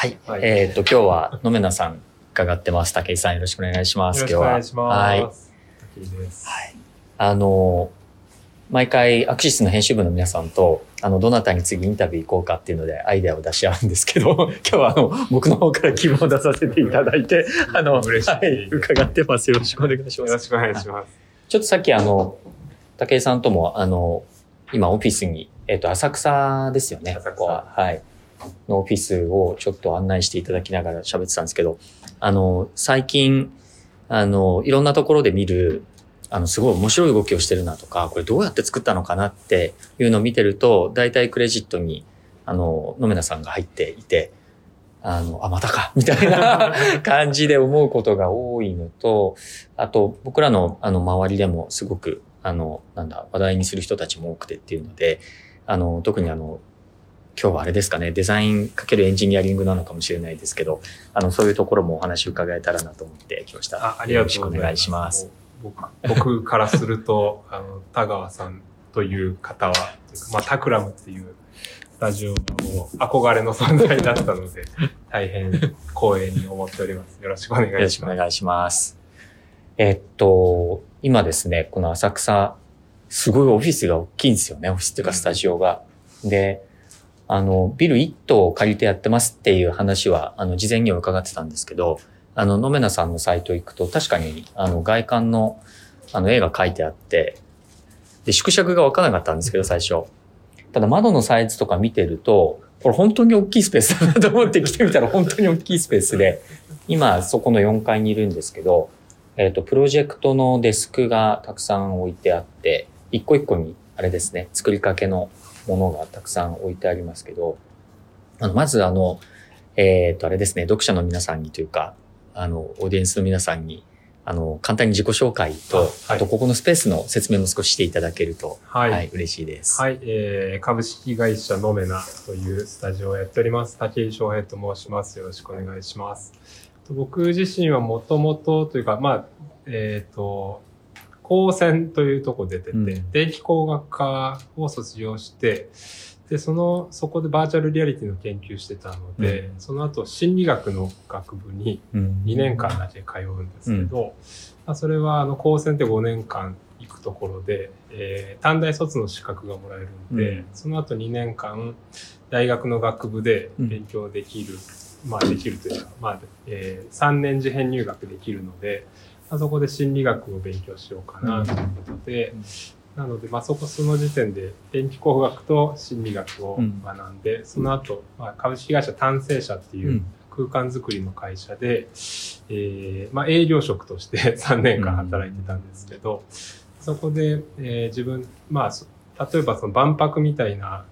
はい。はい、えっ、と、今日は野目なさん伺ってます。武井さんよろしくお願いします。よろしくお願いします。はい。はい。あの、毎回アクシスの編集部の皆さんと、あの、どなたに次インタビュー行こうかっていうのでアイデアを出し合うんですけど、今日はあの、僕の方から希望を出させていただいて、あの、嬉しい。はい、伺ってます。よろしくお願いします。よろしくお願いします。ちょっとさっきあの、武井さんとも、あの、今オフィスに、えっ、と、浅草ですよね。ここは。はい。のオフィスをちょっと案内していただきながら喋ってたんですけど、あの、最近、あの、いろんなところで見る、あの、すごい面白い動きをしてるなとか、これどうやって作ったのかなっていうのを見てると、大体クレジットに、あの、野村さんが入っていて、あの、あ、またかみたいな 感じで思うことが多いのと、あと、僕らの、あの、周りでもすごく、あの、なんだ、話題にする人たちも多くてっていうので、あの、特にあの、今日はあれですかね、デザインかけるエンジニアリングなのかもしれないですけど、あの、そういうところもお話伺えたらなと思ってきました。あありがとうございます。僕僕からすると、あの、田川さんという方は、まあ、タクラムっていうスタジオも憧れの存在だったので、大変光栄に思っております。よろしくお願いします。よろしくお願いします。えっと、今ですね、この浅草、すごいオフィスが大きいんですよね、オフィスっていうかスタジオが。で、あの、ビル1棟を借りてやってますっていう話は、あの、事前には伺ってたんですけど、あの、野目なさんのサイト行くと、確かに、あの、外観の、あの、絵が描いてあって、で、縮尺がわからなかったんですけど、最初。ただ、窓のサイズとか見てると、これ本当に大きいスペースだなと思って来てみたら本当に大きいスペースで、今、そこの4階にいるんですけど、えっ、ー、と、プロジェクトのデスクがたくさん置いてあって、一個一個に、あれですね、作りかけのものがたくさん置いてありますけど、あの、まずあの、えっ、ー、と、あれですね、読者の皆さんにというか、あの、オーディエンスの皆さんに、あの、簡単に自己紹介と、あはい、あと、ここのスペースの説明も少ししていただけると、はい、はい、嬉しいです。はい、えー、株式会社ノメナというスタジオをやっております。竹井翔平と申します。よろしくお願いします。僕自身はもともとというか、まあ、えっ、ー、と、高専というとこ出てて、うん、電気工学科を卒業して、で、その、そこでバーチャルリアリティの研究してたので、うん、その後心理学の学部に2年間だけ通うんですけど、うん、まあ、それはあの高専って5年間行くところで、えー、短大卒の資格がもらえるんで、うん、その後2年間大学の学部で勉強できる、まあできるというか、まあ、えー、3年次編入学できるので、あそこで心理学を勉強しようかなということで、なので、まあ、そこ、その時点で電気工学と心理学を学んで、うん、その後、まあ、株式会社単成社っていう空間づくりの会社で、えー、まあ、営業職として 3年間働いてたんですけど、そこで、えー、自分、まあ、例えばその万博みたいな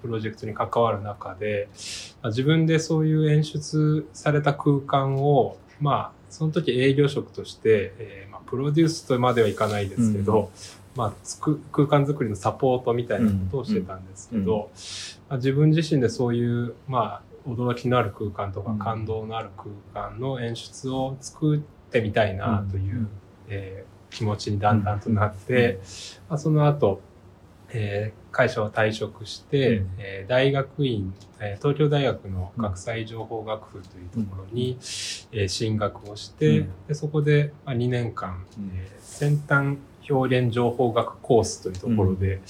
プロジェクトに関わる中で、まあ、自分でそういう演出された空間を、まあ、その時営業職として、えーまあ、プロデュースとまではいかないですけど、うん、まあ、つく空間づくりのサポートみたいなことをしてたんですけど、うん、まあ、自分自身でそういう、まあ、驚きのある空間とか感動のある空間の演出を作ってみたいなという、うん、えー、気持ちにだんだんとなって、まあ、その後、えー、会社を退職して、うん、えー、大学院、えー、東京大学の学際情報学部というところに、うん、えー、進学をして、うん、でそこで、まあ、2年間、えー、先端表現情報学コースというところで、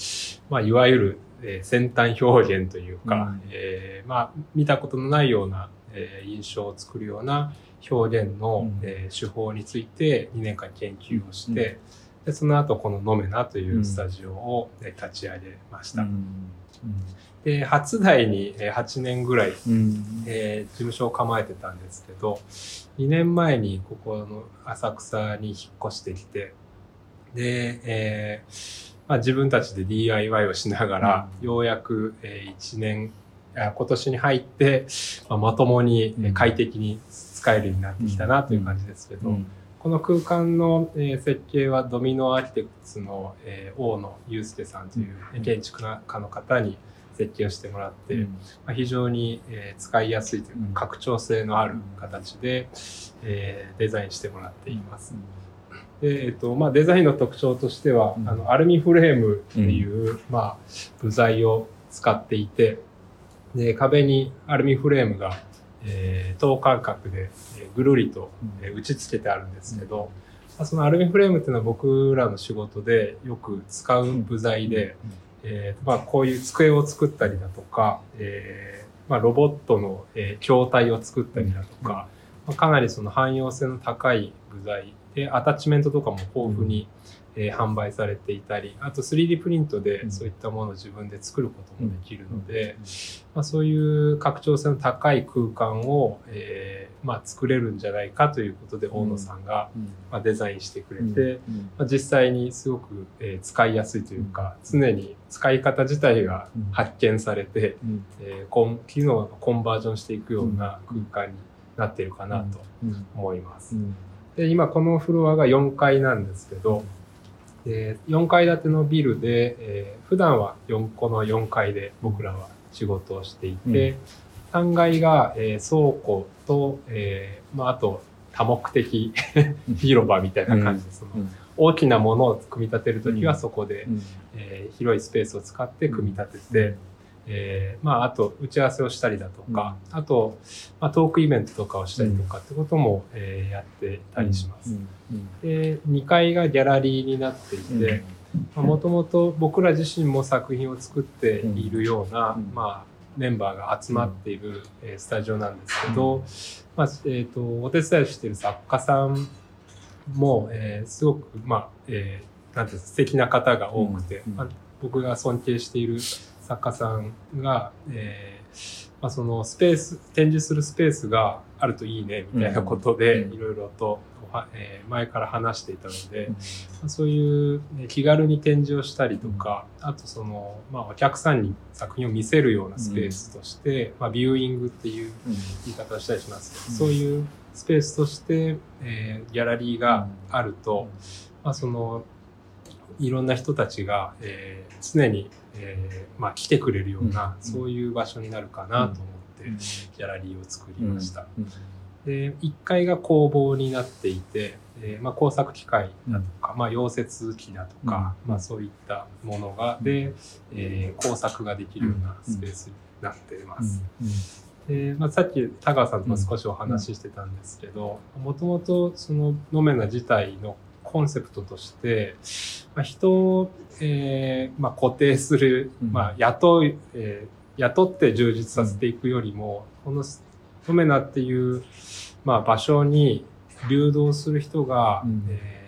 まあ、いわゆる、えー、先端表現というか、うん、えー、まあ、見たことのないような、えー、印象を作るような表現の、うん、えー、手法について2年間研究をして、で、その後このノメナというスタジオを立ち上げました。で、初代に8年ぐらい、えー、事務所を構えてたんですけど、2年前にここの浅草に引っ越してきて、で、えーまあ、自分たちで DIY をしながら、ようやく、えー、1年、今年に入って、まあ、まともに快適に使えるようになってきたなという感じですけど、この空間の、えー、設計はドミノアーキテクツの、えー、大野祐介さんという建築家の方に設計をしてもらって、うん、まあ、非常に、えー、使いやすいというか、拡張性のある形で、えー、デザインしてもらっています。で、えっ、ー、と、まあ、デザインの特徴としては、あの、アルミフレームっていう、まあ、部材を使っていて、で、壁にアルミフレームが、えー等間隔で、えーぐるりと、えー打ち付けてあるんですけど、まあそのアルミフレームっていうのは僕らの仕事でよく使う部材で、えーまあ、こういう机を作ったりだとか、えーまあ、ロボットの、えー筐体を作ったりだとか、まあ、かなりその汎用性の高い部材で、アタッチメントとかも豊富に、えー販売されていたり、あと 3D プリントでそういったものを自分で作ることもできるので、まあ、そういう拡張性の高い空間を、えーまあ、作れるんじゃないかということで大野さんが、まあ、デザインしてくれて、まあ、実際にすごく、えー使いやすいというか、常に使い方自体が発見されて、えーコン機能がコンバージョンしていくような空間になっているかなと思います。で今このフロアが4階なんですけど、えー4階建てのビルで、えー普段は4この4階で僕らは仕事をしていて、3階が、えー倉庫と、えーまあ、あと多目的広場みたいな感じで、その大きなものを組み立てるときはそこで、えー広いスペースを使って組み立てて、えーまあ、あと打ち合わせをしたりだとか、あと、まあ、トークイベントとかをしたりとかってことも、えーやってたりします。で、2階がギャラリーになっていて、もともと僕ら自身も作品を作っているような、うん。まあ、メンバーが集まっている、えースタジオなんですけど、まあえっとお手伝いをしている作家さんも、えーすごく、まあえーなんて素敵な方が多くて、うん。まあ、僕が尊敬している作家さんが、えーまあ、そのスペース展示するスペースがあるといいねみたいなことでうん。いろいろと、えー前から話していたので、まあそういう、ね、気軽に展示をしたりとか、あとその、まあ、お客さんに作品を見せるようなスペースとして、まあ、ビューイングっていう言い方をしたりしますけど、うん。そういうスペースとして、えーギャラリーがあると、まあ、そのいろんな人たちが、えー常に、えーまあ、来てくれるような、うん。そういう場所になるかなと思って、ギャラリーを作りました。で1階が工房になっていて、えーまあ、工作機械だとか、まあ、溶接機だとか、うん。まあ、そういったものがで、えー工作ができるようなスペースになっています。でまあ、さっき田川さんとも少しお話ししてたんですけどもともとそのノメナ自体のコンセプトとして、まあ、人を、えーまあ、固定する、うん。まあ、雇い、えー雇って充実させていくよりも、このノメナっていう、まあ、場所に流動する人が、うん。えー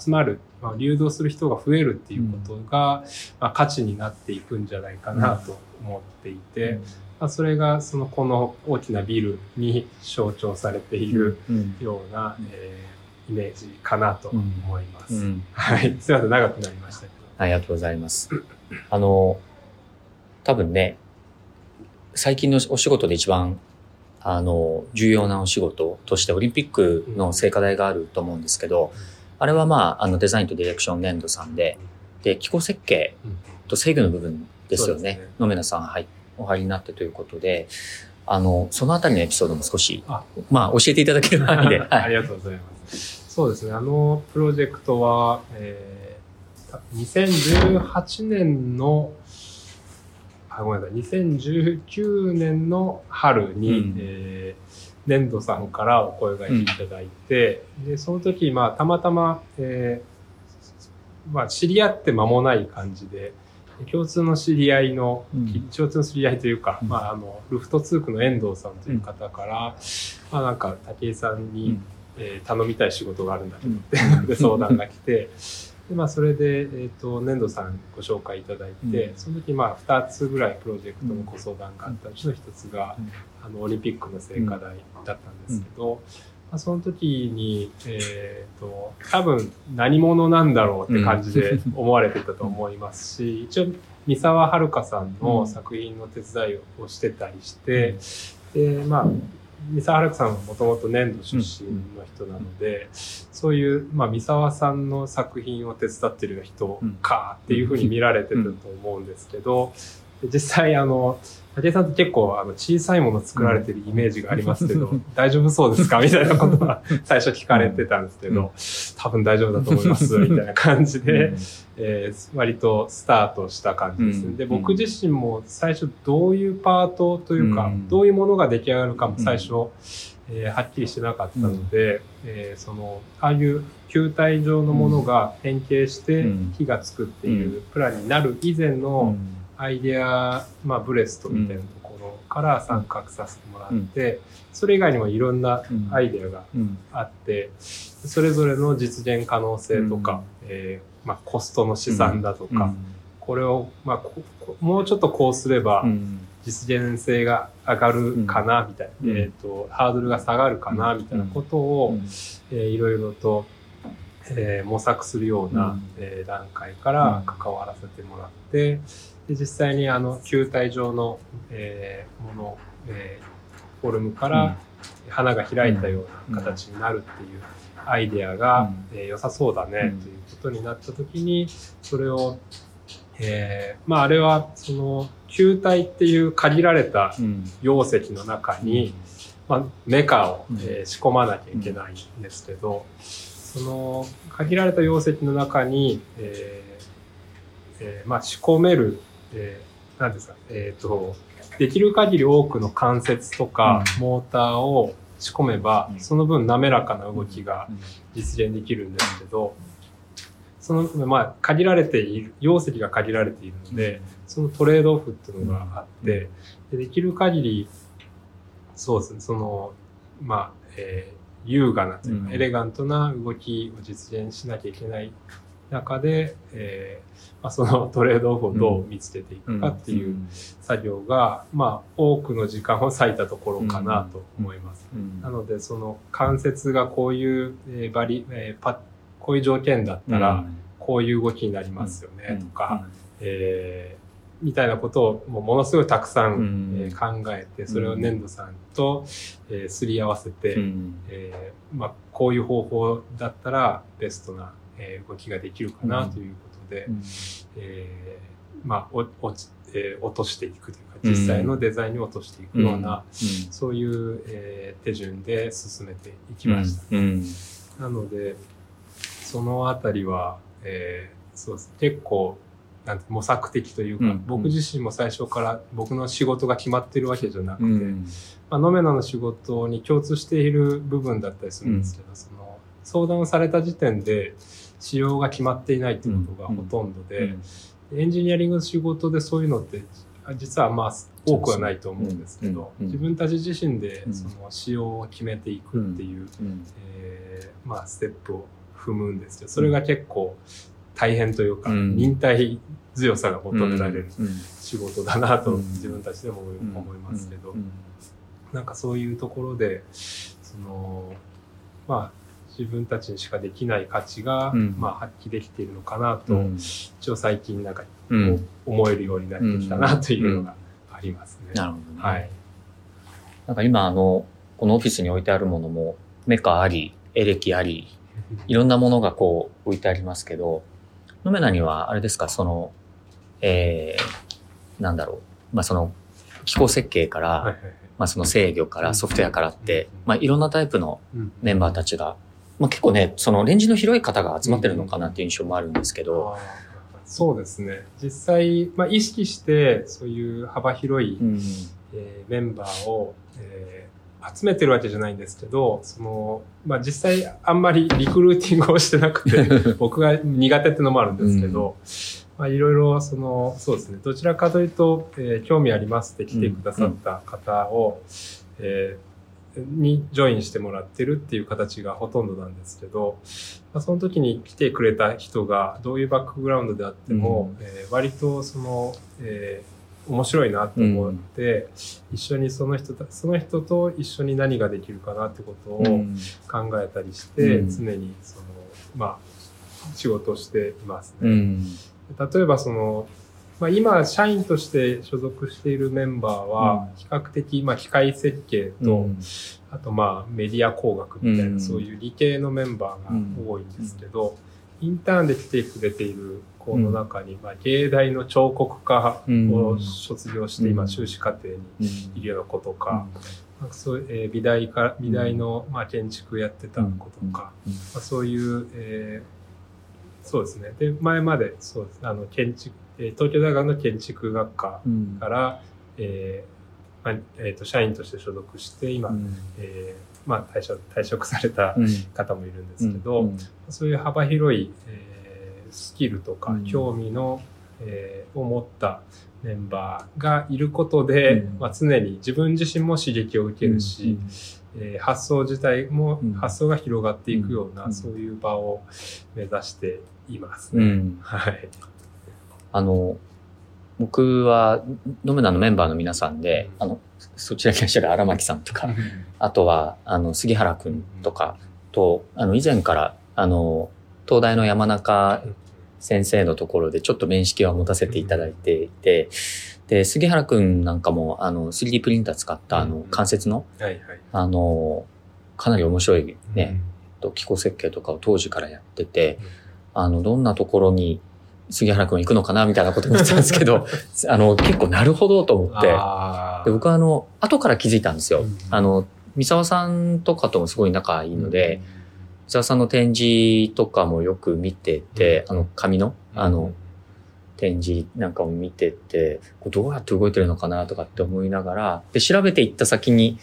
集まる、まあ、流動する人が増えるっていうことが、まあ、価値になっていくんじゃないかなと思っていて、まあ、それがそのこの大きなビルに象徴されているような、えーイメージかなと思います。はい。すいません、長くなりましたけど。ありがとうございます。あの、多分ね、最近のお仕事で一番、あの、重要なお仕事としてオリンピックの聖火台があると思うんですけど、あれはまあ、あの、デザインとディレクション年度さんで、で、気候設計うんと制御の部分ですよね。野目さんはいお入りになってということで、あの、そのあたりのエピソードも少し、あまあ、教えていただける範囲で。あはい。りがとうございます。そうですね、あのプロジェクトは、えー、2018年の、あ、ごめんなさい、2019年の春に、うん。えー粘土さんからお声がけいただいて、で、その時、まあ、たまたま、えーまあ、知り合って間もない感じで、共通の知り合いの、うん。共通の知り合いというか、うん。まあ、あの、ルフトツークの遠藤さんという方から、まあ、なんか、武井さんに、うんえー頼みたい仕事があるんだけど、うん。で相談が来て、でまあ、それで、えっ、と、粘土さんご紹介いただいて、うん。その時、まあ、2つぐらいプロジェクトのご相談があったうちの1つが、うん。あの、オリンピックの聖火台だったんですけど、まあ、その時に、えっ、と、多分何者なんだろうって感じで思われてたと思いますし、一応、三沢遥さんの作品の手伝いをしてたりして、で、まあ、三沢遥さんはもともと粘土出身の人なので、そういう、まあ、三沢さんの作品を手伝ってる人かっていうふうに見られてたと思うんですけど、で実際、あの、武井さんって結構あの小さいもの作られてるイメージがありますけど、大丈夫そうですか？みたいなことは最初聞かれてたんですけど、多分大丈夫だと思います、みたいな感じで、えー割とスタートした感じですね。うん。で、僕自身も最初どういうパートというか、うん。どういうものが出来上がるかも最初、えーはっきりしてなかったので、えーその、ああいう球体状のものが変形してうん。火がつくっていうプランになる以前のアイデア、まあ、ブレストみたいなところから参画させてもらって、それ以外にもいろんなアイデアがうんあって、それぞれの実現可能性とか、えーまあ、コストの試算だとか、これを、まあもうちょっとこうすればうん。実現性が上がるかな、みたいな、うんえっ、と、ハードルが下がるかな、みたいなことを、えーいろいろと、えー模索するような、うん。えー段階から関わらせてもらって、で実際にあの球体状の、えーもの、えーフォルムから花が開いたような形になるっていうアイデアが、えー良さそうだね、うん。ということになった時にそれを、えーまああれはその球体っていう限られたうん。容石の中に、まあ、メカを、うん。えー仕込まなきゃいけないんですけど、その限られた容石の中に、えーえーまあ、仕込める、えー、なんですか、えっ、と、できる限り多くの関節とかモーターを仕込めば、うん。その分滑らかな動きが実現できるんですけど、その、まあ、限られている、容石が限られているので、そのトレードオフっていうのがあって、でできる限り、そうですね、その、まあ、えー優雅なというか、うん。エレガントな動きを実現しなきゃいけない中で、えーまあ、そのトレードオフをどう見つけていくかっていう作業が、まあ、多くの時間を割いたところかなと思います。なので、その関節がこういう、えーバリ、えーパこういう条件だったら、こういう動きになりますよね、とか、えーみたいなことをもうものすごいたくさん、うん。えー考えて、それを粘土さんと、えーすり合わせて、うん。えーまあ、こういう方法だったらベストな、えー動きができるかなということで、えーまあ、お落ちえー落としていくというか、うん実際のデザインに落としていくような、うん。そういう、えー手順で進めていきました。うん。なので、そのあたりは、えーそうです。結構、なんて模索的というか、うん。僕自身も最初から僕の仕事が決まってるわけじゃなくて、うん。まあ、ノメナの仕事に共通している部分だったりするんですけど、その相談された時点で仕様が決まっていないってことがほとんどで、エンジニアリングの仕事でそういうのってあ実はまあ多くはないと思うんですけど、自分たち自身でうん。その仕様を決めていくっていう、うんえーまあステップを踏むんですけど、それが結構大変というか、うん。忍耐強さが求められるうん仕事だなとうん。自分たちでも思いますけど、うん。なんかそういうところで、その、まあ、自分たちにしかできない価値が、うん。まあ、発揮できているのかなと、うん。一応最近なんか、うん思えるようになってきたなというのがありますね。なるほどね。はい。なんか今あの、このオフィスに置いてあるものも、メカあり、エレキあり、いろんなものがこう置いてありますけど、ノメナにはあれですか、その、えー、なんだろう、まあその、機構設計から、はいはいまあその制御からソフトウェアからってうん、まあいろんなタイプのうん。メンバーたちが、まあ結構ね、そのレンジの広い方が集まってるのかなっていう印象もあるんですけど、そうですね。実際、まあ、意識して、そういう幅広い、うん。えーメンバーを、えー集めてるわけじゃないんですけど、その、まあ、実際あんまりリクルーティングをしてなくて、僕が苦手ってのもあるんですけど、まあ、いろいろ、その、そうですね、どちらかというと、えー興味ありますって来てくださった方を、えーにジョインしてもらってるっていう形がほとんどなんですけど、まあ、その時に来てくれた人がどういうバックグラウンドであっても、えー割とその、えー面白いなと思って、一緒にその人た、その人と一緒に何ができるかなってことをうん。考えたりして、うん。常にその、まあ、仕事をしていますね。うん。例えばその、まあ、今、社員として所属しているメンバーは、比較的、まあ、機械設計と、あと、まあ、メディア工学みたいな、うん。そういう理系のメンバーが多いんですけど、インターンで来てくれている校の中に、まあ、芸大の彫刻科を卒業して、今、修士課程にいるような子とか、なんかそうえー、美大か美大の、まあ、建築やってた子とか、まあ、そういう、えー、そうですね。で、前まで、そうです。あの、建築、えー、東京大学の建築学科から、えーまあえーと、社員として所属して今、うん、えー、まあ、退職退職された方もいるんですけど、うん。うん、そういう幅広い、えー、スキルとか興味の、えー、を持ったメンバーがいることで、うん、まあ、常に自分自身も刺激を受けるし、うん、えー、発想自体も、発想が広がっていくような、そういう場を目指していますね。はい。あの、僕は、ノムナのメンバーの皆さんで、あの、そちらにいらっしゃる荒牧さんとか、あとは、あの、杉原くんとかと、あの、以前から、あの、東大の山中先生のところでちょっと面識は持たせていただいていて、で、杉原くんなんかも、あの、3D プリンター使った、あの、関節の、あの、かなり面白いね、と機構設計とかを当時からやってて、あの、どんなところに杉原くん行くのかなみたいなこと言ってたんですけど、あの、結構なるほどと思って、で僕はあの、後から気づいたんですよ。あの、三沢さんとかともすごい仲いいので、伊沢さんの展示とかもよく見てて、あの、紙の、あの、展示なんかも見てて、どうやって動いてるのかなとかって思いながら、で、調べていった先に、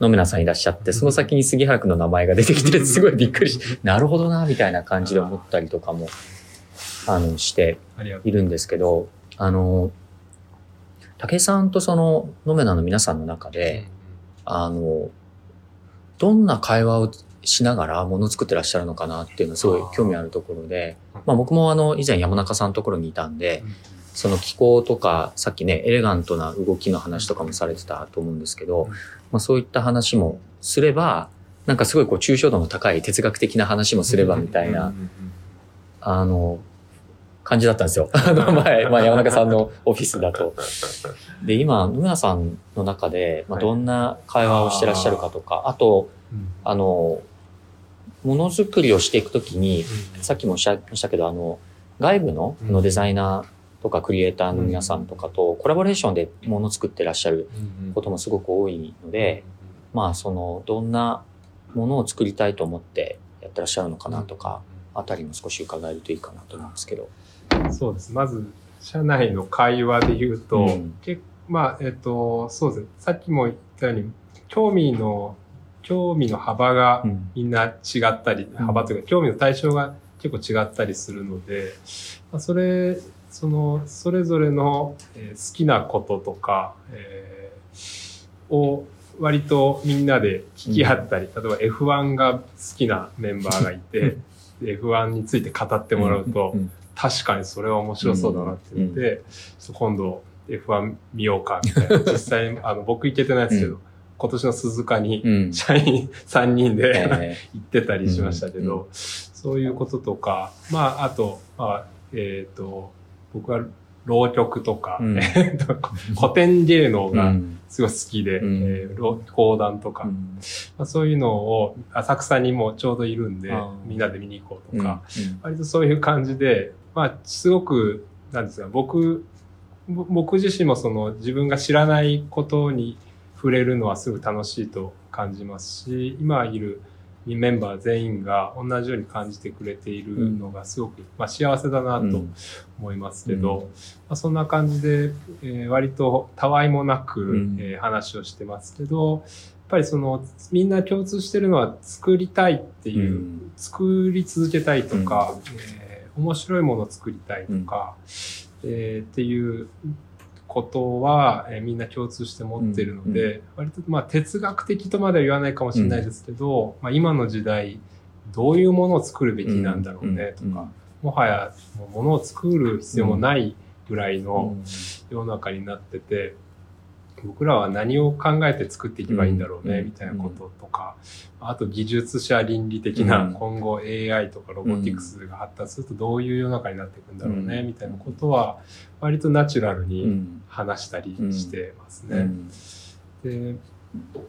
野村さんいらっしゃって、その先に杉原くんの名前が出てきて、すごいびっくりし、なるほどな、みたいな感じで思ったりとかも、あの、しているんですけど、あの、武井さんとその、野村の皆さんの中で、あの、どんな会話をしながらもの作ってらっしゃるのかなっていうのはすごい興味あるところで、まあ僕もあの以前山中さんのところにいたんで、その気候とか、さっきね、エレガントな動きの話とかもされてたと思うんですけど、まあそういった話もすれば、なんかすごいこう抽象度の高い哲学的な話もすればみたいな、あの、感じだったんですよ。あの前、まあ山中さんのオフィスだと。で、今、野村さんの中で、まあ、どんな会話をしてらっしゃるかとか、あと、あの、ものづくりをしていくときに、さっきもおっしゃいましたけど、あの、外部ののデザイナーとかクリエイターの皆さんとかとコラボレーションでもの作ってらっしゃることもすごく多いので、まあ、その、どんなものを作りたいと思ってやってらっしゃるのかなとか、あたりも少し伺えるといいかなと思うんですけど。そうです。まず、社内の会話で言うと、うん、まあ、えっと、そうですね。さっきも言ったように、興味の興味の幅がみんな違ったり、うん、幅というか興味の対象が結構違ったりするので、まあ、それ、その、それぞれの、えー、好きなこととか、えー、を割とみんなで聞き合ったり、うん、例えば F1 が好きなメンバーがいて、F1 について語ってもらうと、確かにそれは面白そうだなって言って、今度 F1 見ようかみたいな。実際、あの、僕行けてないですけど、今年の鈴鹿に社員3人で、行ってたりしましたけど、そういうこととか、まあ、あと、まあ、えっ、ー、と、僕は浪曲とか、うん、古典芸能がすごい好きで、うん、えー、講談とか、うん、まあ、そういうのを浅草にもちょうどいるんで、みんなで見に行こうとか、割とそういう感じで、まあ、すごく、なんですか、僕、僕自身もその自分が知らないことに触れるのはすぐ楽しいと感じますし、今いるメンバー全員が同じように感じてくれているのがすごく、まあ、幸せだなと思いますけど、うん、まあ、そんな感じで、えー、割とたわいもなく、うん、えー、話をしてますけど、やっぱりそのみんな共通してるのは作りたいっていう、うん、作り続けたいとか、えー、面白いものを作りたいとか、えー、っていうことは、えー、みんな共通して持ってるので、うんうん、割とまあ哲学的とまでは言わないかもしれないですけど、うん、まあ、今の時代どういうものを作るべきなんだろうねとか、もはやものを作る必要もないぐらいの世の中になってて、僕らは何を考えて作っていけばいいんだろうね、みたいなこととか、あと技術者倫理的な今後 AI とかロボティクスが発達するとどういう世の中になっていくんだろうね、みたいなことは割とナチュラルに話したりしてますね。で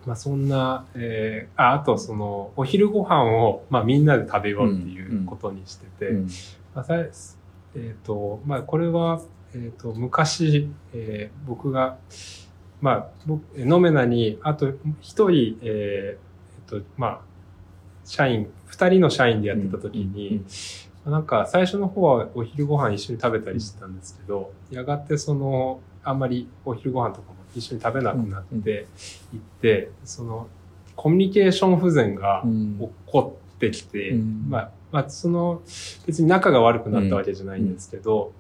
まあ、そんな、えー、ああとそのお昼ご飯をまあみんなで食べようっていうことにしてて、まあえっ、と、まあ、これは、えっ、と、昔、えー僕が、まあ、僕、ノメナに、あと一人、えーえっ、と、まあ、社員、二人の社員でやってた時に、なんか最初の方はお昼ご飯一緒に食べたりしてたんですけど、やがてその、あんまりお昼ご飯とかも一緒に食べなくなっていって、その、コミュニケーション不全がうん。起こってきて、うん。まあ、まあ、その、別に仲が悪くなったわけじゃないんですけど、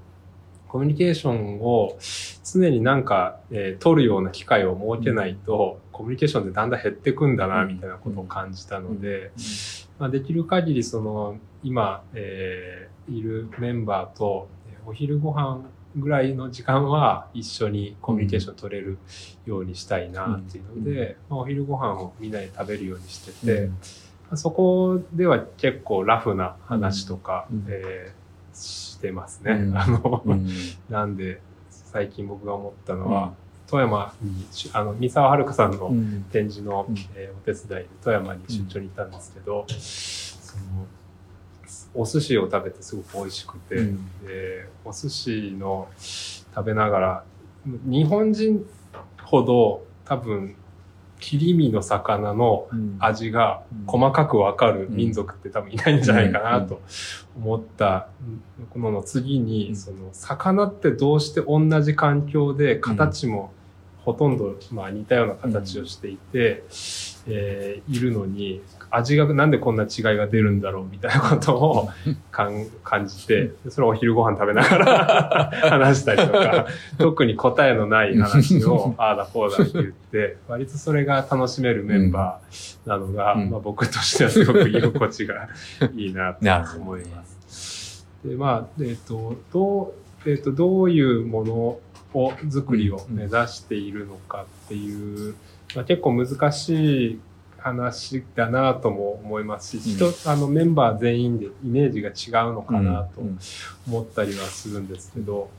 コミュニケーションを常になんか、えー取るような機会を設けないと、コミュニケーションってだんだん減ってくんだな、みたいなことを感じたので、まあ、できる限りその、今、えーいるメンバーと、えーお昼ご飯ぐらいの時間は一緒にコミュニケーション取れるようにしたいなっていうので、まあ、お昼ご飯をみんなで食べるようにしてて、まあそこでは結構ラフな話とか、うん。えーしてますね。うん。あの、うん。なんで、最近僕が思ったのは、富山に、あの、三沢遥さんのうん。展示の、うん。えーお手伝いで富山に出張に行ったんですけど、そのお寿司を食べてすごく美味しくて、うん。でお寿司の食べながら日本人ほど多分切り身の魚のうん。味が細かくわかる民族って多分いないんじゃないかなと思ったのの次に、うん。その魚ってどうして同じ環境で形もほとんどまあ似たような形をしていて、えーいるのに味がなんでこんな違いが出るんだろうみたいなことをかん感じて、でそれをお昼ご飯食べながら 話したりとか、特に答えのない話を、ああだこうだって言って、割とそれが楽しめるメンバーなのが、うん。まあ、僕としてはすごく居心地がいいなと思います。で、まあ、えっ、と、どう、えっ、と、どういうものを、作りを目指しているのかっていう、まあ、結構難しい話だなとも思いますし、うん。人、あのメンバー全員でイメージが違うのかなとうん。思ったりはするんですけど、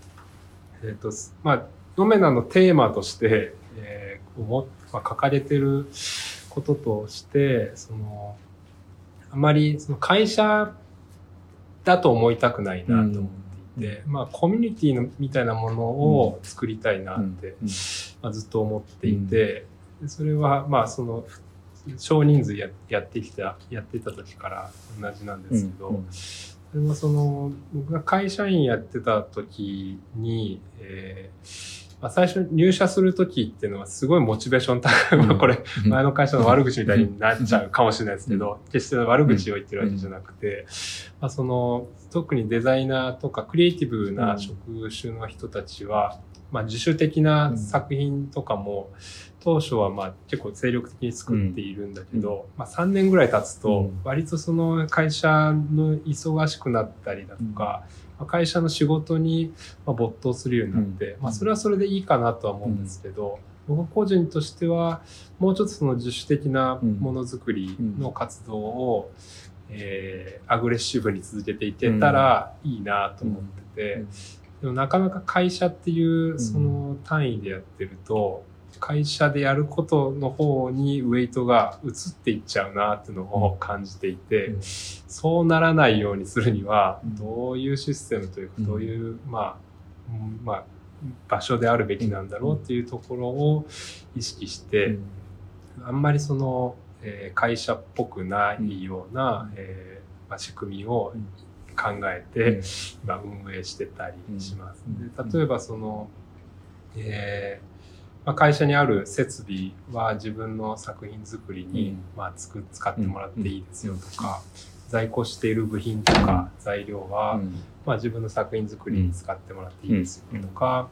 えっ、と、まあ、ノメナのテーマとして、えーまあ、掲げてることとして、その、あまりその会社だと思いたくないなと思っていて、まあ、コミュニティのみたいなものを作りたいなって、うん。まあ、ずっと思っていて、でそれは、まあ、その、少人数ややってきた、やってた時から同じなんですけど、うんでもその、僕が会社員やってた時に、えーまあ、最初入社する時っていうのはすごいモチベーション高い。まあこれ、前の会社の悪口みたいになっちゃうかもしれないですけど、決して悪口を言ってるわけじゃなくて、まあ、その、特にデザイナーとかクリエイティブな職種の人たちは、まあ自主的な作品とかも、当初はまあ結構精力的に作っているんだけど、まあ3年ぐらい経つとうん、割とその会社の忙しくなったりだとか、まあ会社の仕事にまあ没頭するようになって、うん。まあそれはそれでいいかなとは思うんですけど、僕個人としては、もうちょっとその自主的なものづくりの活動を、えーアグレッシブに続けていけたらいいなと思ってて、うん。でもなかなか会社っていうその単位でやってると、会社でやることの方にウェイトが移っていっちゃうなっていうのを感じていて、うん。そうならないようにするにはうん、どういうシステムというか、うん。どういう、まあ、うんまあ、場所であるべきなんだろうっていうところを意識して、あんまりその、えー会社っぽくないような、えーまあ、仕組みを考えて、今運営してたりします。うん。で例えばその、えーまあ、会社にある設備は自分の作品作りに、うん。まあ、つく使ってもらっていいですよとか、在庫している部品とか材料は、まあ、自分の作品作りに使ってもらっていいですよとか、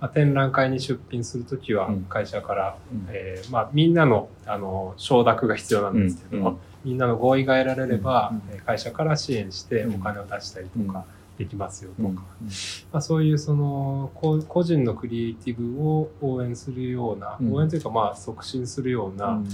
まあ、展覧会に出品するときはうん。会社から、えーまあ、みんなのあの承諾が必要なんですけど、うん。うん。みんなの合意が得られれば、うん。えー会社から支援してうんお金を出したりとかできますよとか、うん。まあ、そういうそのこ個人のクリエイティブを応援するような、うん。応援というかまあ促進するような、うん。ま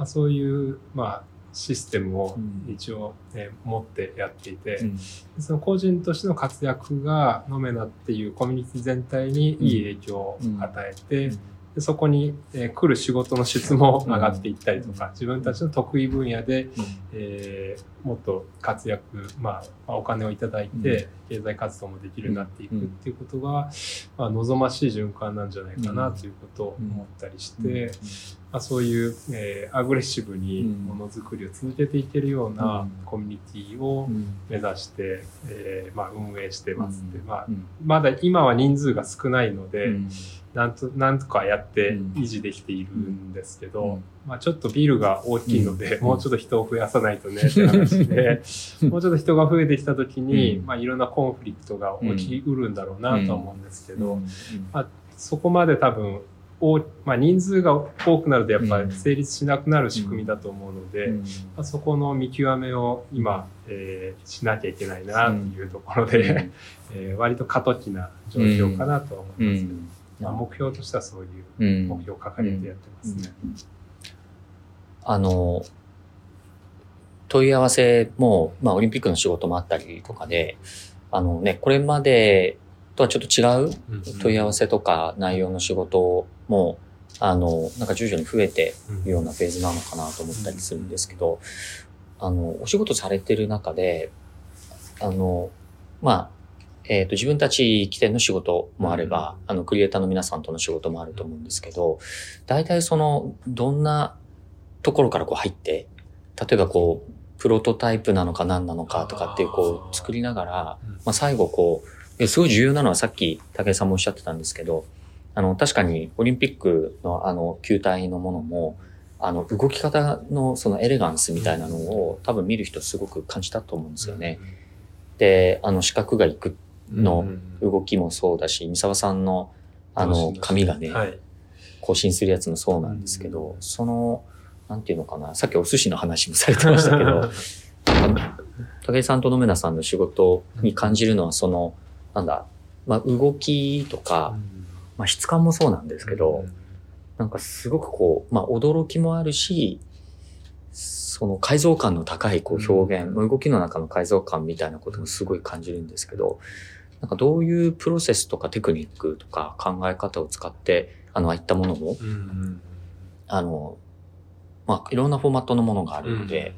あ、そういうまあシステムをうん。一応、えー持ってやっていて、うん。その個人としての活躍がノメナっていうコミュニティ全体にいい影響を与えて、でそこに、えー来る仕事の質も上がっていったりとか、自分たちの得意分野で、えーもっと活躍、まあ、まあお金をいただいて、経済活動もできるようになっていくっていうことが、まあ、望ましい循環なんじゃないかなということを思ったりして、まあ、そういう、えーアグレッシブにものづくりを続けていけるようなうん。コミュニティを目指して、えーまあ、運営してますで、うん。まあ、まだ今は人数が少ないので、うん。なんと、なんとかやってうん。維持できているんですけど、うん。まあちょっとビルが大きいので、うん。もうちょっと人を増やさないとねって話で、もうちょっと人が増えてきたときに、うん。まあいろんなコンフリクトが起きうるんだろうなとは思うんですけど、うん。そこまで多分、大まあ人数が多くなるとやっぱうん。り成立しなくなる仕組みだと思うので、うん。まあ、そこの見極めを今、えーしなきゃいけないなというところで、えー割と過渡期な状況かなとは思いますけど、まあ、目標としてはそういううん。目標を掲げてやってますね。あの、問い合わせも、まあ、オリンピックの仕事もあったりとかで、あのね、これまでとはちょっと違う問い合わせとか内容の仕事も、あの、なんか徐々に増えているようなフェーズなのかなと思ったりするんですけど、あの、お仕事されてる中で、あの、まあ、えっ、と、自分たち起点の仕事もあれば、あの、クリエイターの皆さんとの仕事もあると思うんですけど、大体その、どんなところからこう入って、例えばこう、プロトタイプなのか何なのかとかっていうこう作りながら、うん。まあ最後こう、えすごい重要なのはさっき武井さんもおっしゃってたんですけど、あの、確かにオリンピックのあの、球体のものも、あの、動き方のそのエレガンスみたいなのを多分見る人すごく感じたと思うんですよね。で、あの、四角が行くの動きもそうだし、三沢さんのあの、髪がね、はい。更新するやつもそうなんですけど、うんその、なんていうのかな、さっきお寿司の話もされてましたけど、武井さんと野村さんの仕事に感じるのは、その、なんだ、まあ、動きとか、まあ、質感もそうなんですけど、なんかすごくこう、まあ、驚きもあるし、その解像感の高いこう表現、うん動きの中の解像感みたいなこともすごい感じるんですけど、なんかどういうプロセスとかテクニックとか考え方を使って、あの、ああいったものを、うんうん。あの、まあ、いろんなフォーマットのものがあるので、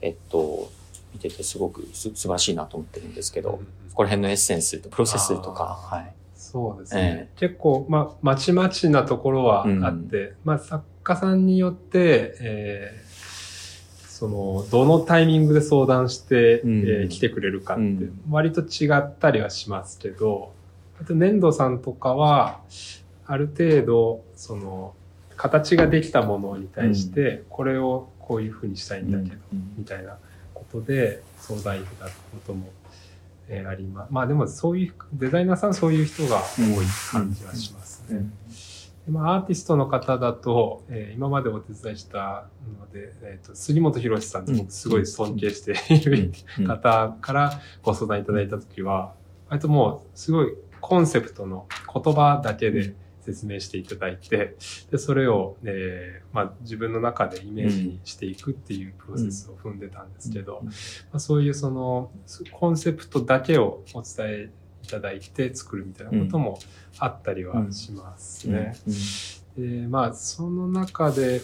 えっと、見ててすごくす素晴らしいなと思ってるんですけど、うんここら辺のエッセンスとプロセスとか、はい。そうですね。結構、まあ、まちまちなところはあって、まあ、作家さんによって、えーその、どのタイミングで相談して、うん。えー来てくれるかってうん、割と違ったりはしますけど、あと、粘土さんとかは、ある程度、その、形ができたものに対して、これをこういうふうにしたいんだけど、みたいなことで相談いただくことも、えーあります。まあでもそういう、デザイナーさんそういう人が多い感じはしますね。でまあ、アーティストの方だと、えー今までお手伝いしたので、えーと杉本博さんって僕すごい尊敬している方からご相談いただいたときは、割ともうすごいコンセプトの言葉だけで説明していただいて、で、それを、えーまあ、自分の中でイメージにしていくっていうプロセスを踏んでたんですけど、まあ、そういうそのコンセプトだけをお伝えいただいて作るみたいなこともあったりはしますね。でまあその中で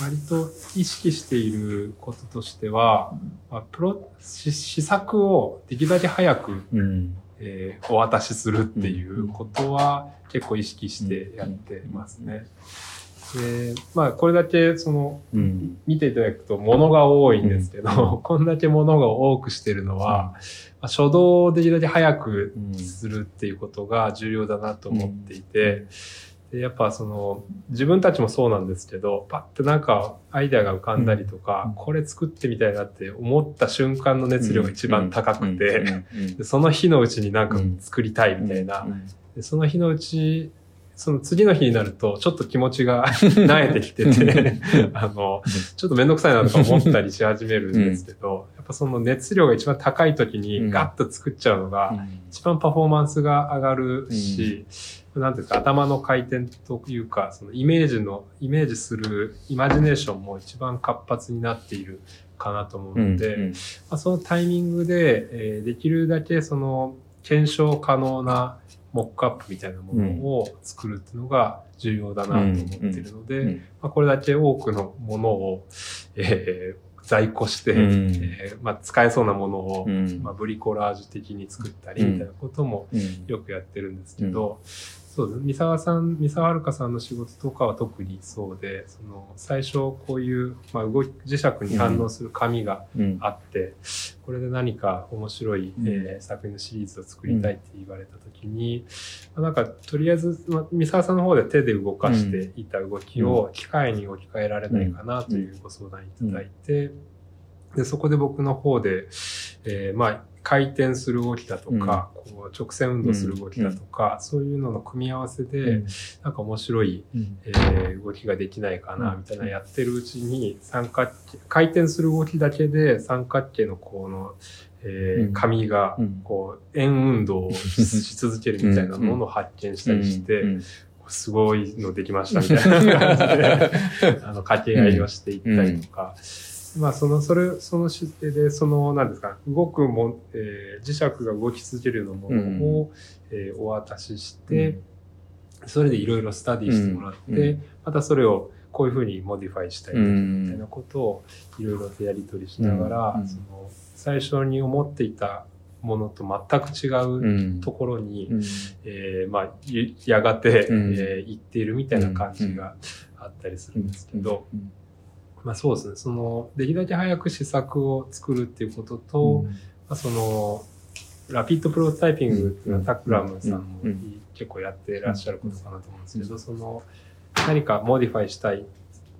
割と意識していることとしては、まあ、プロ試試作をできるだけ早く、うんえーお渡しするっていうことは結構意識してやってますね。でまあこれだけそのうん。見ていただくと物が多いんですけど、うん。こんだけ物が多くしてるのは、まあ初動をできるだけ早くするっていうことが重要だなと思っていて、でやっぱその自分たちもそうなんですけど、パッてなんかアイデアが浮かんだりとか、うん。これ作ってみたいなって思った瞬間の熱量が一番高くて、その日のうちになんか作りたいみたいな、でその日のうち、その次の日になると、ちょっと気持ちが慣れてきてて、あの、ちょっとめん。どくさいなとか思ったりし始めるん。ですけど、やっぱその熱量が一番高い時うん。にガッと作っちゃうのが、うん。一番パフォーマンスが上がるし、なんていうか頭の回転というか、そのイメージの、イメージするイマジネーションも一番活発になっているかなと思うので、うんまあ、そのタイミングで、えーできるだけその検証可能なモックアップみたいなものを作るっていうのが重要だなと思っているので、うんまあ、これだけ多くのものを、えー在庫して、うん。えーまあ、使えそうなものを、うん。まあ、ブリコラージュ的に作ったりみたいなこともうん。よくやってるんですけど、そうです。三沢さん、三沢遥さんの仕事とかは特にそうで、その、最初こういう、まあ、動き、磁石に反応する紙がうん。あって、これで何か面白い、うん。えー作品のシリーズを作りたいって言われた時に、まあなんか、とりあえず、まあ、三沢さんの方で手で動かしていた動きを機械に置き換えられないかなというご相談いただいて、で、そこで僕の方で、えーまあ、回転する動きだとか、こう直線運動する動きだとか、そういうのの組み合わせで、なんか面白い、うん。えー動きができないかな、みたいなやってるうちに、三角形、回転する動きだけで三角形のこの、えーうん。紙がうん、こう、円運動をしし続けるみたいなものを発見したりして、うん。すごいのできましたみたいな感じで、あの、掛け合いをしていったりとか、まあ、その、それ、その姿勢で、その、なんですか、動くも、えー磁石が動き続けるようなものを、えーお渡しして、それでいろいろスタディしてもらって、うん。うん。またそれをこういうふうにモディファイしたいうんみたいなことをいろいろとやり取りしながら、うん。その最初に思っていたものと全く違ううん。ところに、うん。えーまあ、ゆやがて、うん。えー行っているみたいな感じがあったりするんですけど、うんまあそうですね、その、できるだけ早く試作を作るっていうことと、まあ、その、ラピッドプロトタイピングっていうのはタクラムさんもうん。結構やってらっしゃることかなと思うんですけど、その、何かモディファイしたい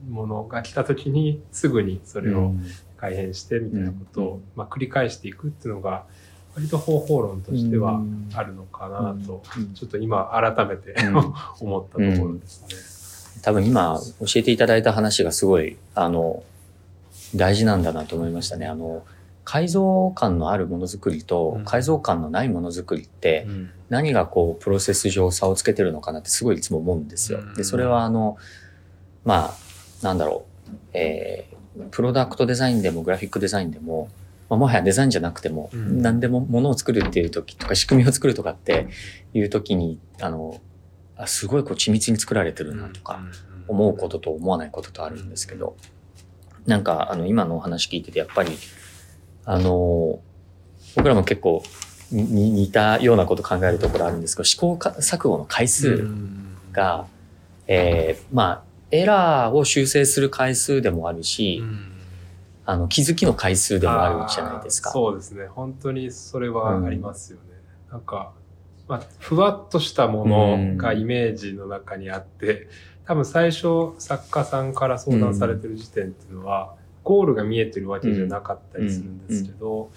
ものが来た時にすぐにそれを改変してみたいなことを、まあ、繰り返していくっていうのが、割と方法論としてはあるのかなと、うん。ちょっと今改めてうん。思ったところですね。多分今教えていただいた話がすごい、あの、大事なんだなと思いましたね。あの、改造感のあるものづくりとうん。改造感のないものづくりってうん。何がこうプロセス上差をつけてるのかなってすごいいつも思うんですよ。うん。で、それはあの、まあ、なんだろう、えー、プロダクトデザインでもグラフィックデザインでも、まあ、もはやデザインじゃなくても、うん。何でもものを作るっていう時とか仕組みを作るとかっていう時に、あの、あすごいこう緻密に作られてるなとか、思うことと思わないこととあるんですけど、なんかあの今のお話聞いててやっぱり、あの、僕らも結構似たようなこと考えるところあるんですけど、試行か錯誤の回数が、えーまあ、エラーを修正する回数でもあるし、あの、気づきの回数でもあるじゃないですか。そうですね。本当にそれはありますよね。なんか、まあ、ふわっとしたものがイメージの中にあって、多分最初作家さんから相談されてる時点っていうのは、ゴールが見えてるわけじゃなかったりするんですけど、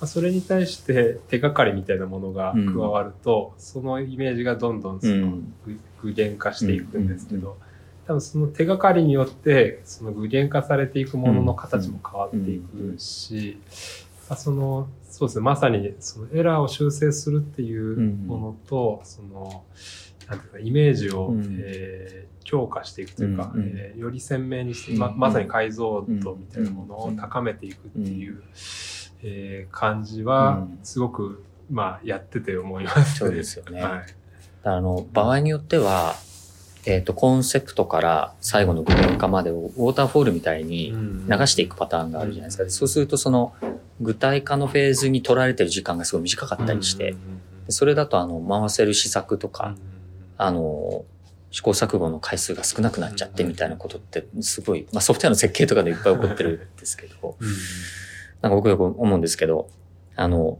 まあ、それに対して手がかりみたいなものが加わると、そのイメージがどんどんそのうん。具具現化していくんですけうんど、多分その手がかりによって、その具現化されていくものの形も変わっていくし、まあその、そうですね、まさにそのエラーを修正するっていうものと、その、なんていうか、イメージを、うん。えー強化していくというか、うんうん。えーより鮮明にして、うん。ままさに解像度みたいなものを高めていくっていう、えー感じはうん、すごく、まあ、やってて思いますそうですよね。はい。あの、場合によっては、えっ、と、コンセプトから最後の具現化までをウォーターフォールみたいに流していくパターンがあるじゃないですか。でそうするとその具体化のフェーズに取られてる時間がすごい短かったりして、でそれだとあの、回せる施策とか、あの、試行錯誤の回数が少なくなっちゃってみたいなことってすごい、まあソフトウェアの設計とかでいっぱい起こってるんですけど、なんか僕よく思うんですけど、あの、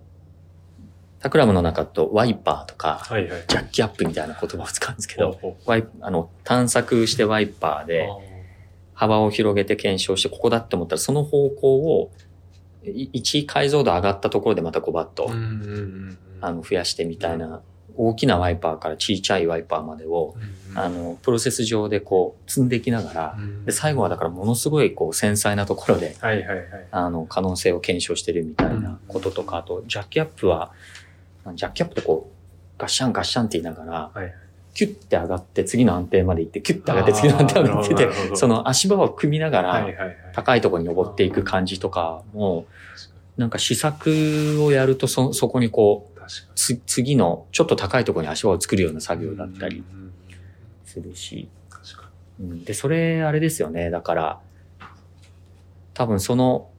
タクラムの中とワイパーとか、はいはい。ジャッキアップみたいな言葉を使うんですけど、ワイあの、探索してワイパーうで幅を広げて検証してここだって思ったらその方向をい1解像度上がったところでまたこうバッと、うんうんうんうん。あの増やしてみたいな大きなワイパーから小さいワイパーまでを、うんうん。あの、プロセス上でこう積んでいきながら、うん。で最後はだからものすごいこう繊細なところではいはいはい。あの、可能性を検証してるみたいなこととか、あと、ジャッキアップは、ジャッキアップってこう、ガッシャンガッシャンって言いながら、はい。キュッて上がって次の安定まで行って、キュッて上がって次の安定まで行ってて、その足場を組みながら。高いところに登っていく感じとかも、なんか試作をやるとそ、そこにこう、確つ次のちょっと高いところに足場を作るような作業だったりうんうんうん。するし、うん。で、それ、あれですよね。だから、多分その、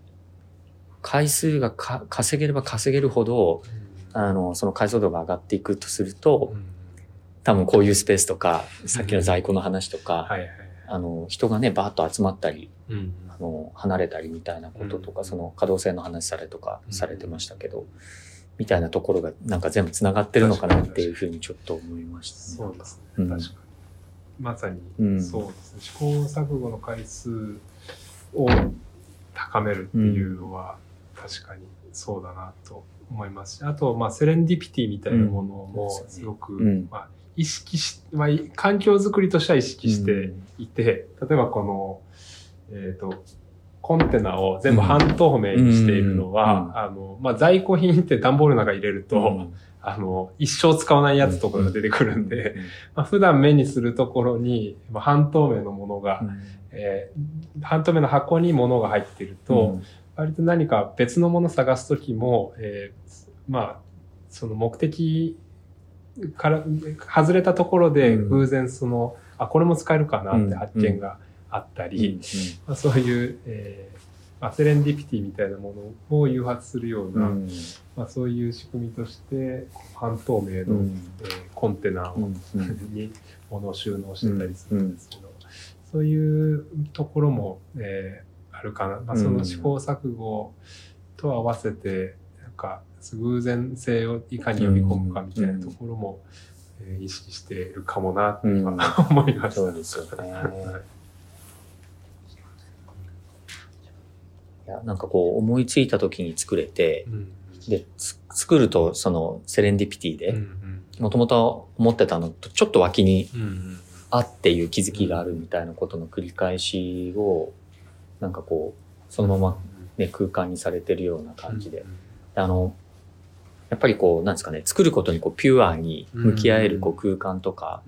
回数がか稼げれば稼げるほど、に。あの、その解像度が上がっていくとするとう、ん多分こういうスペースとか、さっきの在庫の話とか、はいはい。あの、人がね、バーッと集まったり、うんあの、離れたりみたいなこととか、うんその可動性の話されとかうんされてましたけど、みたいなところがなんか全部繋がってるのかなっていうふうにちょっと思いましたね。そうですね。うん確かに。まさに、うんそうですね。試行錯誤の回数を高めるっていうのは、確かにそうだなと思いますし、あと、まあ、セレンディピティみたいなものもうん。すごく、うん。まあ、意識し、まあ、環境づくりとしては意識していて、例えばこの、えっ、と、コンテナを全部半透明にしているのは、うん。あの、まあ、在庫品って段ボールの中に入れると、うん。あの、一生使わないやつとかが出てくるんで、まあ、普段目にするところに、まあ、半透明のものが、えー半透明の箱に物が入っていると、割と何か別のもの探すときも、えーまあ、その目的から、外れたところでうん。偶然その、あ、これも使えるかなって発見があったり、まあ、そういう、えーまあ、セレンディピティみたいなものを誘発するような、うん。まあ、そういう仕組みとして、半透明の、うん。えーコンテナを、うん に物を収納してたりするんですけど、そういうところも、えーあるかな。まあ、その試行錯誤と合わせて、なんか、偶然性をいかに呼び込むかみたいなところも、えー意識しているかもな、ってうん。今思いました。そうですよね。はい。いやなんかこう思いついた時に作れて、うん。で、つ作るとそのセレンディピティうんで、もともと思ってたのとちょっと脇にあっていう気づきがあるみたいなことの繰り返しを、なんかこう、そのままね、空間にされてるような感じで。あの、やっぱりこう、なんですかね、作ることにこう、ピュアに向き合えるこう空間とか、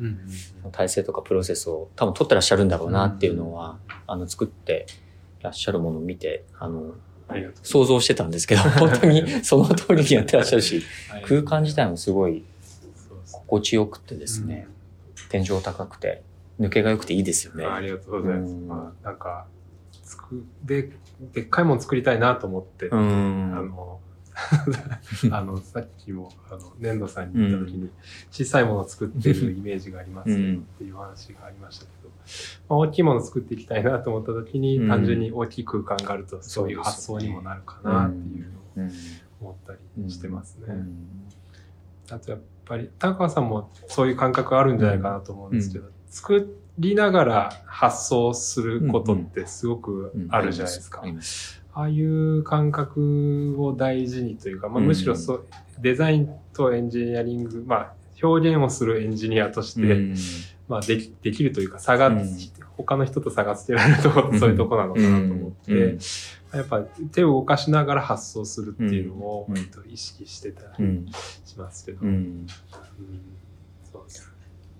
体制とかプロセスを多分取ってらっしゃるんだろうなっていうのは、あの、作ってらっしゃるものを見て、あの、想像してたんですけど、本当にその通りにやってらっしゃるし、はい。空間自体もすごい心地よくてですね、天井高くて、抜けが良くていいですよね。ありがとうございます。なんか、つく、で、でっかいもの作りたいなと思って、うあん。の、あの、さっきも、あの、粘土さんに言った時に、小さいものを作ってるイメージがありますようん。っていう話がありましたけど、まあ、大きいものを作っていきたいなと思った時に、うん。単純に大きい空間があると、そういう発想にもなるかなっていうのをうん思ったりしてますね。うん。あとやっぱり、高川さんもそういう感覚あるんじゃないかなと思うんですけど、作りながら発想することってすごくあるじゃないですか。あああいう感覚を大事にというか、まあ、うん。むしろそう、デザインとエンジニアリング、まあ、表現をするエンジニアとして、うん。まあでき、できるというか、差が、うん。他の人と差がつけられるところ、うんそういうとこなのかなと思って、うん。やっぱ手を動かしながら発想するっていうのを、と意識してたりうん。しますけど、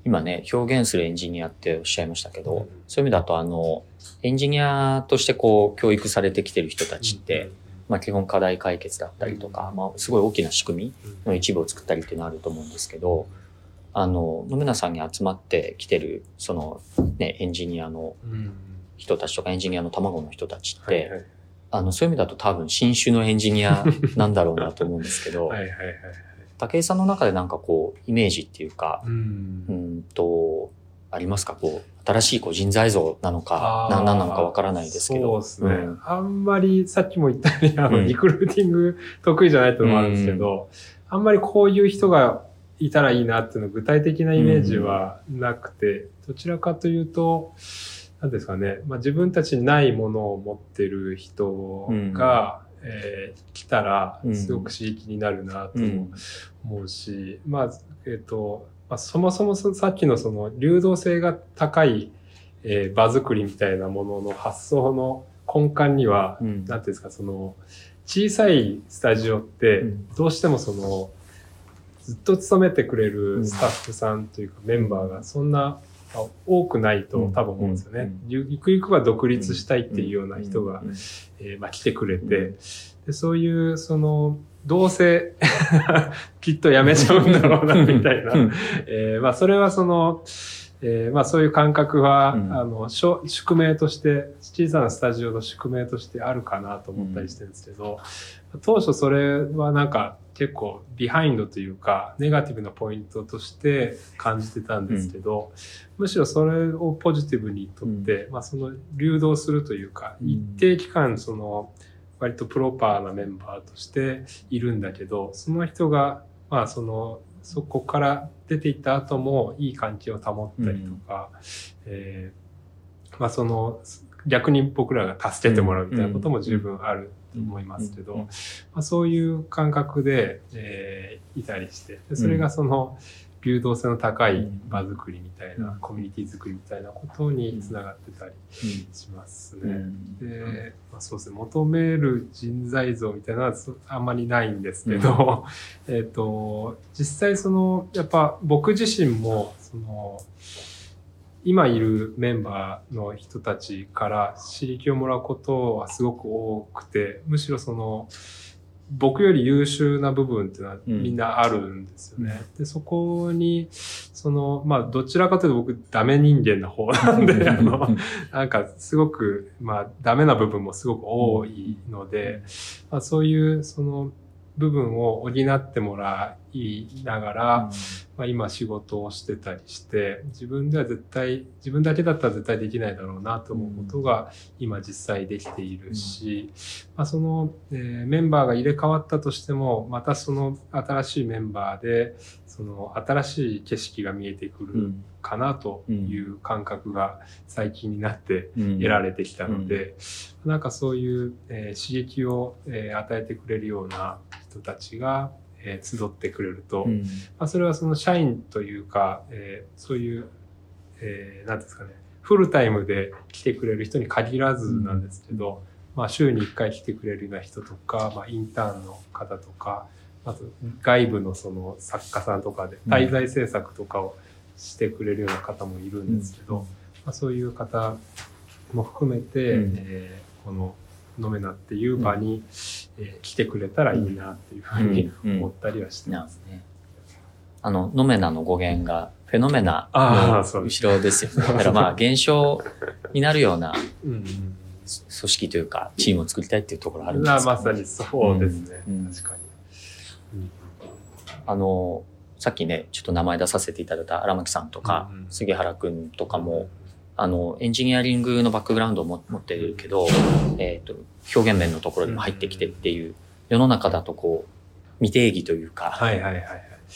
今ね、表現するエンジニアっておっしゃいましたけど、うん。そういう意味だと、あの、エンジニアとしてこう、教育されてきてる人たちって、、まあ基本課題解決だったりとか、まあすごい大きな仕組みの一部を作ったりっていうのあると思うんですけど、あの、野村さんに集まってきてる、そのね、エンジニアのうん。人たちとかエンジニアの卵の人たちって、はいはい。あの、そういう意味だと多分新種のエンジニアなんだろうなと思うんですけど、はいはいはいはい。武井さんの中でなんかこう、イメージっていうか、うん。うんと、ありますか？こう、新しいこう人材像なのか、何なのかわからないですけど。そうですね。ん。あんまり、さっきも言ったように、あの、うん。リクルーティング得意じゃないっていうのもあるんですけど、あんまりこういう人がいたらいいなっていうの具体的なイメージはなくて、どちらかというと、なんですかね、まあ、自分たちにないものを持ってる人が、えー来たらう、ん。すごく刺激になるなとうん。思うし、まあ、えっ、と、まあ、そもそもそさっきのその流動性が高い、えー場作りみたいなものの発想の根幹には、うん。なんていうんですか、その、小さいスタジオってうん、どうしてもその、ずっと勤めてくれうんるスタッフさんというかメンバーがそんなあ多くないとうん。多分思うんですよね。うん。ゆゆくゆくは独立したいっていうような人がうん。えーまあ、来てくれて、でそういう、その、どうせ きっとやめちゃうんだろうな、みたいな。えー、まあ、それはその、えー、まあそういう感覚は、うん、あの、宿命として、小さなスタジオの宿命としてあるかなと思ったりしてるんですけど、うん、当初それはなんか結構ビハインドというか、ネガティブなポイントとして感じてたんですけど、うん、むしろそれをポジティブにとって、まあその流動するというか、一定期間その、割とプロパーなメンバーとしているんだけど、その人が、まあその、そこから出ていった後もいい関係を保ったりとか、うん、えー、まあその、逆に僕らが助けてもらうみたいなことも十分あると思いますけど、まあ、そういう感覚で、えー、いたりして、それがその、うん流動性の高い場作りみたいな、うん、コミュニティ作りみたいなことにつながってたりしますね。うん、で、まあ、そうですね、求める人材像みたいなのはあんまりないんですけど、うん、えっと、実際その、やっぱ僕自身も、その、今いるメンバーの人たちから刺激をもらうことはすごく多くて、むしろその、僕より優秀な部分っていうのはみんなあるんですよね。うん、で、そこに、その、まあ、どちらかというと僕ダメ人間な方なんで、あの、なんかすごく、まあ、ダメな部分もすごく多いので、まあ、そういう、その、部分を補ってもらいながら、うん、まあ、今仕事をしてたりして、自分では絶対、自分だけだったら絶対できないだろうなと思うことが今実際できているし、うん、まあ、その、えー、メンバーが入れ替わったとしても、またその新しいメンバーで、その新しい景色が見えてくるかなという感覚が最近になって得られてきたので、なんかそういう、えー、刺激を、えー、与えてくれるような人たちが、えー、集ってくれると、うん、まあ、それはその社員というか、えー、そういう、えー、なんですかね、フルタイムで来てくれる人に限らずなんですけど、うん、まあ、週に1回来てくれるような人とか、まあ、インターンの方とか、あと外部のその作家さんとかで滞在制作とかをしてくれるような方もいるんですけど、うん、まあ、そういう方も含めて、うん、えー、このノメナっていう場に、うん、えー、来てくれたらいいなっていうふうに思ったりはしてますね。あの、ノメナの語源がフェノメナの後ろですよね。だからまあ現象になるような組織というかチームを作りたいっていうところあるんですか、ね、まさにそうですね。うん、確かに。あの、さっきね、ちょっと名前出させていただいた荒牧さんとか、うん、杉原くんとかも、あの、エンジニアリングのバックグラウンドを持ってるけど、えっ、ー、と、表現面のところにも入ってきてっていう、世の中だとこう、未定義というか、はいはいはい。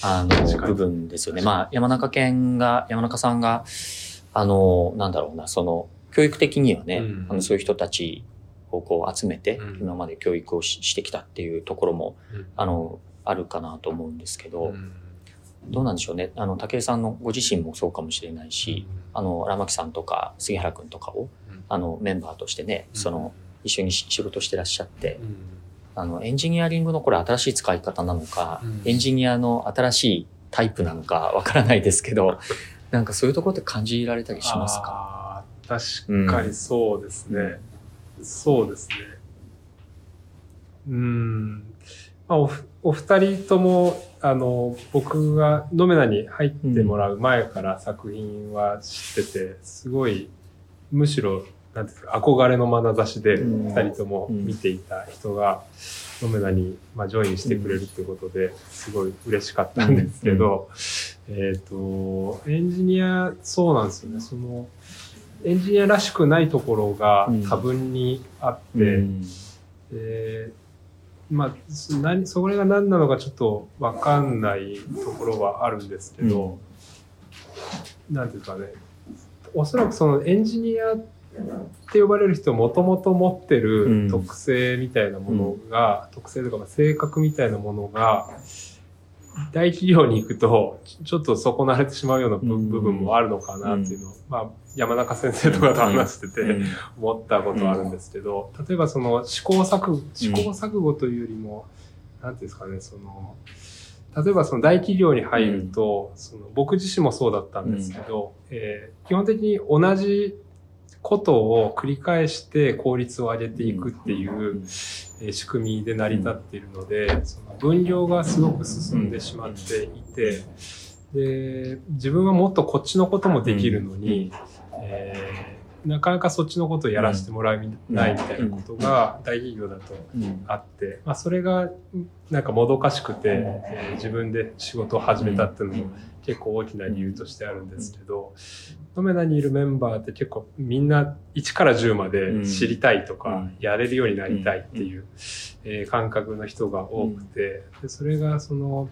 あの、部分ですよね。まあ、山中県が、山中さんが、あの、なんだろうな、その、教育的にはね、うん、あのそういう人たちをこう集めて、うん、今まで教育をしてきたっていうところも、うん、あの、あるかなと思うんですけど、どうなんでしょうね。あの、武井さんのご自身もそうかもしれないし、あの、荒牧さんとか杉原くんとかを、あの、メンバーとしてね、その、一緒に仕事してらっしゃって、あの、エンジニアリングのこれ新しい使い方なのか、エンジニアの新しいタイプなのかわからないですけど、なんかそういうところって感じられたりしますか？確かにそうですね。うん、そうですね。うん。まあ、おお二人とも、あの、僕がノメナに入ってもらう前から作品は知ってて、すごい、むしろ、なんですか、憧れの眼差しで二人とも見ていた人が、ノメナに、まあ、ジョインしてくれるってことで、すごい嬉しかったんですけど、えっ、と、エンジニア、そうなんですよね。その、エンジニアらしくないところが多分にあって、うん、えーまあ、何、それが何なのかちょっとわかんないところはあるんですけど、うん、なんていうかね、おそらくそのエンジニアって呼ばれる人もともと持ってる特性みたいなものが、うん、特性とか性格みたいなものが、大企業に行くと、ちょっと損なわれてしまうような部分もあるのかなっていうのを、まあ、山中先生とかと話してて、思ったことあるんですけど、例えばその試行錯誤、試行錯誤というよりも、なんていうんですかね、その、例えばその大企業に入ると、その僕自身もそうだったんですけど、えー、基本的に同じことを繰り返して効率を上げていくっていうえー仕組みで成り立っているので、その分量がすごく進んでしまっていて、で、自分はもっとこっちのこともできるのに、えーなかなかそっちのことをやらせてもらえないみたいなことが大企業だとうん。あって、まあ、それがなんかもどかしくて、えー自分で仕事を始めたっていうのも結構大きな理由としてあるんですけど、ノメナにいるメンバーって結構みんな1から10まで知りたいとか、うん。やれるようになりたいっていう、えー感覚の人が多くて、でそれがその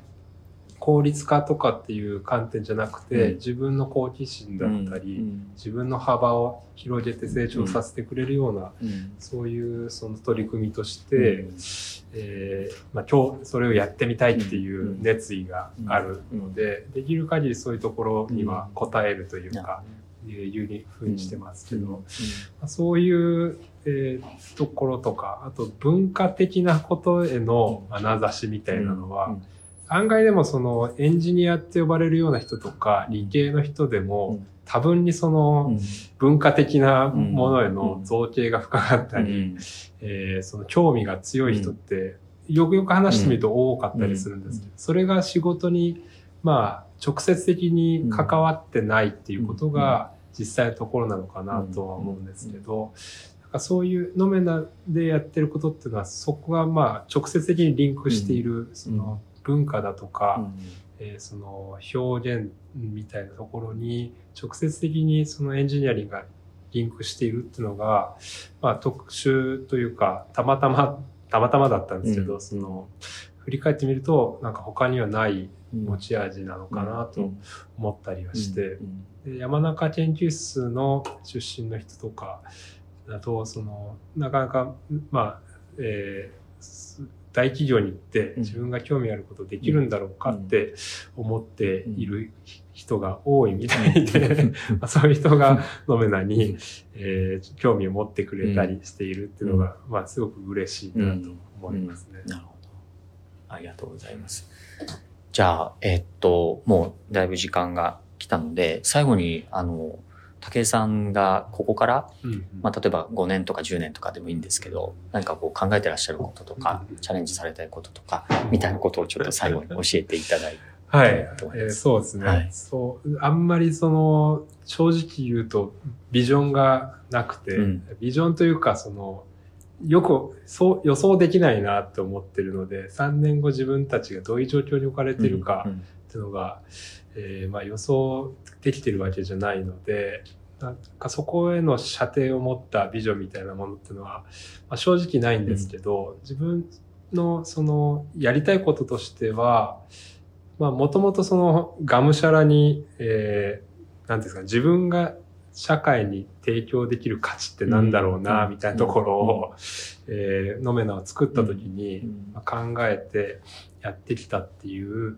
効率化とかっていう観点じゃなくて、うん。自分の好奇心だったり、自分の幅を広げて成長させてくれるような、そういうその取り組みとして、えーまあ、今日それをやってみたいっていう熱意があるので、できる限りそういうところには応えるというか、いうふうにしてますけど、まあそういう、えーところとか、あと文化的なことへの眼差しみたいなのは、案外でもそのエンジニアって呼ばれるような人とか理系の人でも多分にその文化的なものへの造形が深かったり、えーその興味が強い人ってよくよく話してみると多かったりするんです。けど、それが仕事にまあ直接的に関わってないっていうことが実際のところなのかなとは思うんですけど、なんかそういうノメナでやってることっていうのはそこがまあ直接的にリンクしているその文化だとか、えーその表現みたいなところに直接的にそのエンジニアリングがリンクしているっていうのが、まあ特殊というか、たまたま、たまたまだったんですけど、うん。その、振り返ってみると、なんか他にはない持ち味なのかなと思ったりはして、で山中研究室の出身の人とかだと、その、なかなか、まあ、えーす大企業に行ってうん。自分が興味あることできるんだろうかって思っている人が多いみたいで、まあそういう人がノメナに、えー興味を持ってくれたりしているっていうのが、まあすごく嬉しいなと思いますね。なるほど。ありがとうございます。じゃあ、えっと、もうだいぶ時間が来たので、最後に、あの、武井さんがここから、うんまあ、例えば5年とか10年とかでもいいんですけど、何かこう考えてらっしゃることとか、チャレンジされたいこととか、みたいなことをちょっと最後に教えていただいて。はい、えーそうですね、はい。そう。あんまりその、正直言うと、ビジョンがなくて、うん。ビジョンというか、その、よくそう予想できないなって思ってるので、3年後自分たちがどういう状況に置かれているかうんっていうのが、えーまあ予想できてるわけじゃないので、なんかそこへの射程を持ったビジョンみたいなものっていうのは、まあ、正直ないんですけど、自分のそのやりたいこととしては、まあもともとそのがむしゃらに、えー、なんですか、自分が社会に提供できる価値ってなんだろうな、うん。みたいなところを、えー、ノメナを作った時に、考えてやってきたっていう、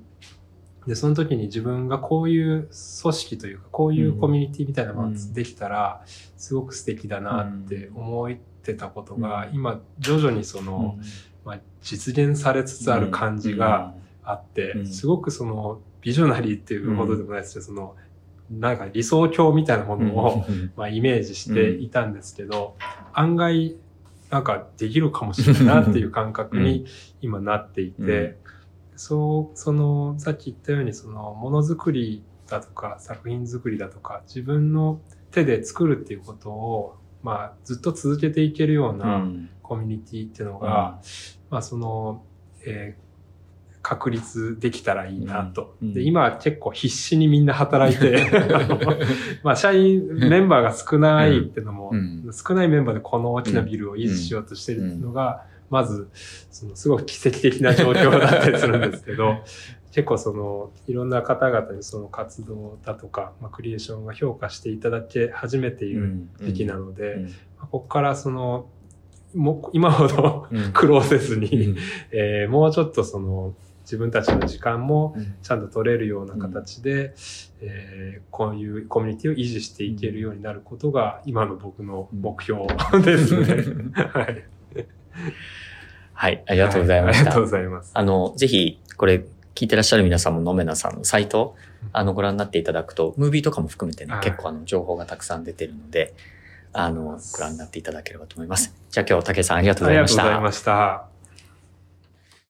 で、その時に自分がこういう組織というか、こういうコミュニティみたいなものができたら、すごく素敵だなって思ってたことが、うん。今、徐々にその、まあ、実現されつつある感じがあって、うん。すごくその、ビジョナリーっていうほどでもないですけど、その、なんか理想郷みたいなものを、まあ、イメージしていたんですけど、案外、なんかできるかもしれないなっていう感覚に今なっていて、うんそう、その、さっき言ったように、その、ものづくりだとか、作品作りだとか、自分の手で作るっていうことを、まあ、ずっと続けていけるよううなん。コミュニティっていうのが、まあ、その、えー確立できたらいいなと。うん。で、今は結構必死にみんな働いて、まあ、社員、メンバーが少ないっていうのも、うん。少ないメンバーでこの大きなビルを維持しようとしてるのが、まず、そのすごく奇跡的な状況だったりするんですけど、結構その、いろんな方々にその活動だとか、まあ、クリエーションが評価していただけ始めている時期なので、ここからその、もう今ほどうん。苦労せずに、うん。えーもうちょっとその、自分たちの時間もうん。ちゃんと取れるような形で、えーこういうコミュニティを維持していけるようになることが今の僕の目標ですね。はい。はい、ありがとうございましたはありがとう。ございます。あの、ぜひ、これ、聞いてらっしゃる皆さんも、のめなさんのサイト、あの、ご覧になっていただくと、ムービーとかも含めてねは、い結構あの、情報がたくさん出てるので、あの、ご覧になっていただければと思います。じゃあ今日は武井さんありがとうありがございました。とうございました。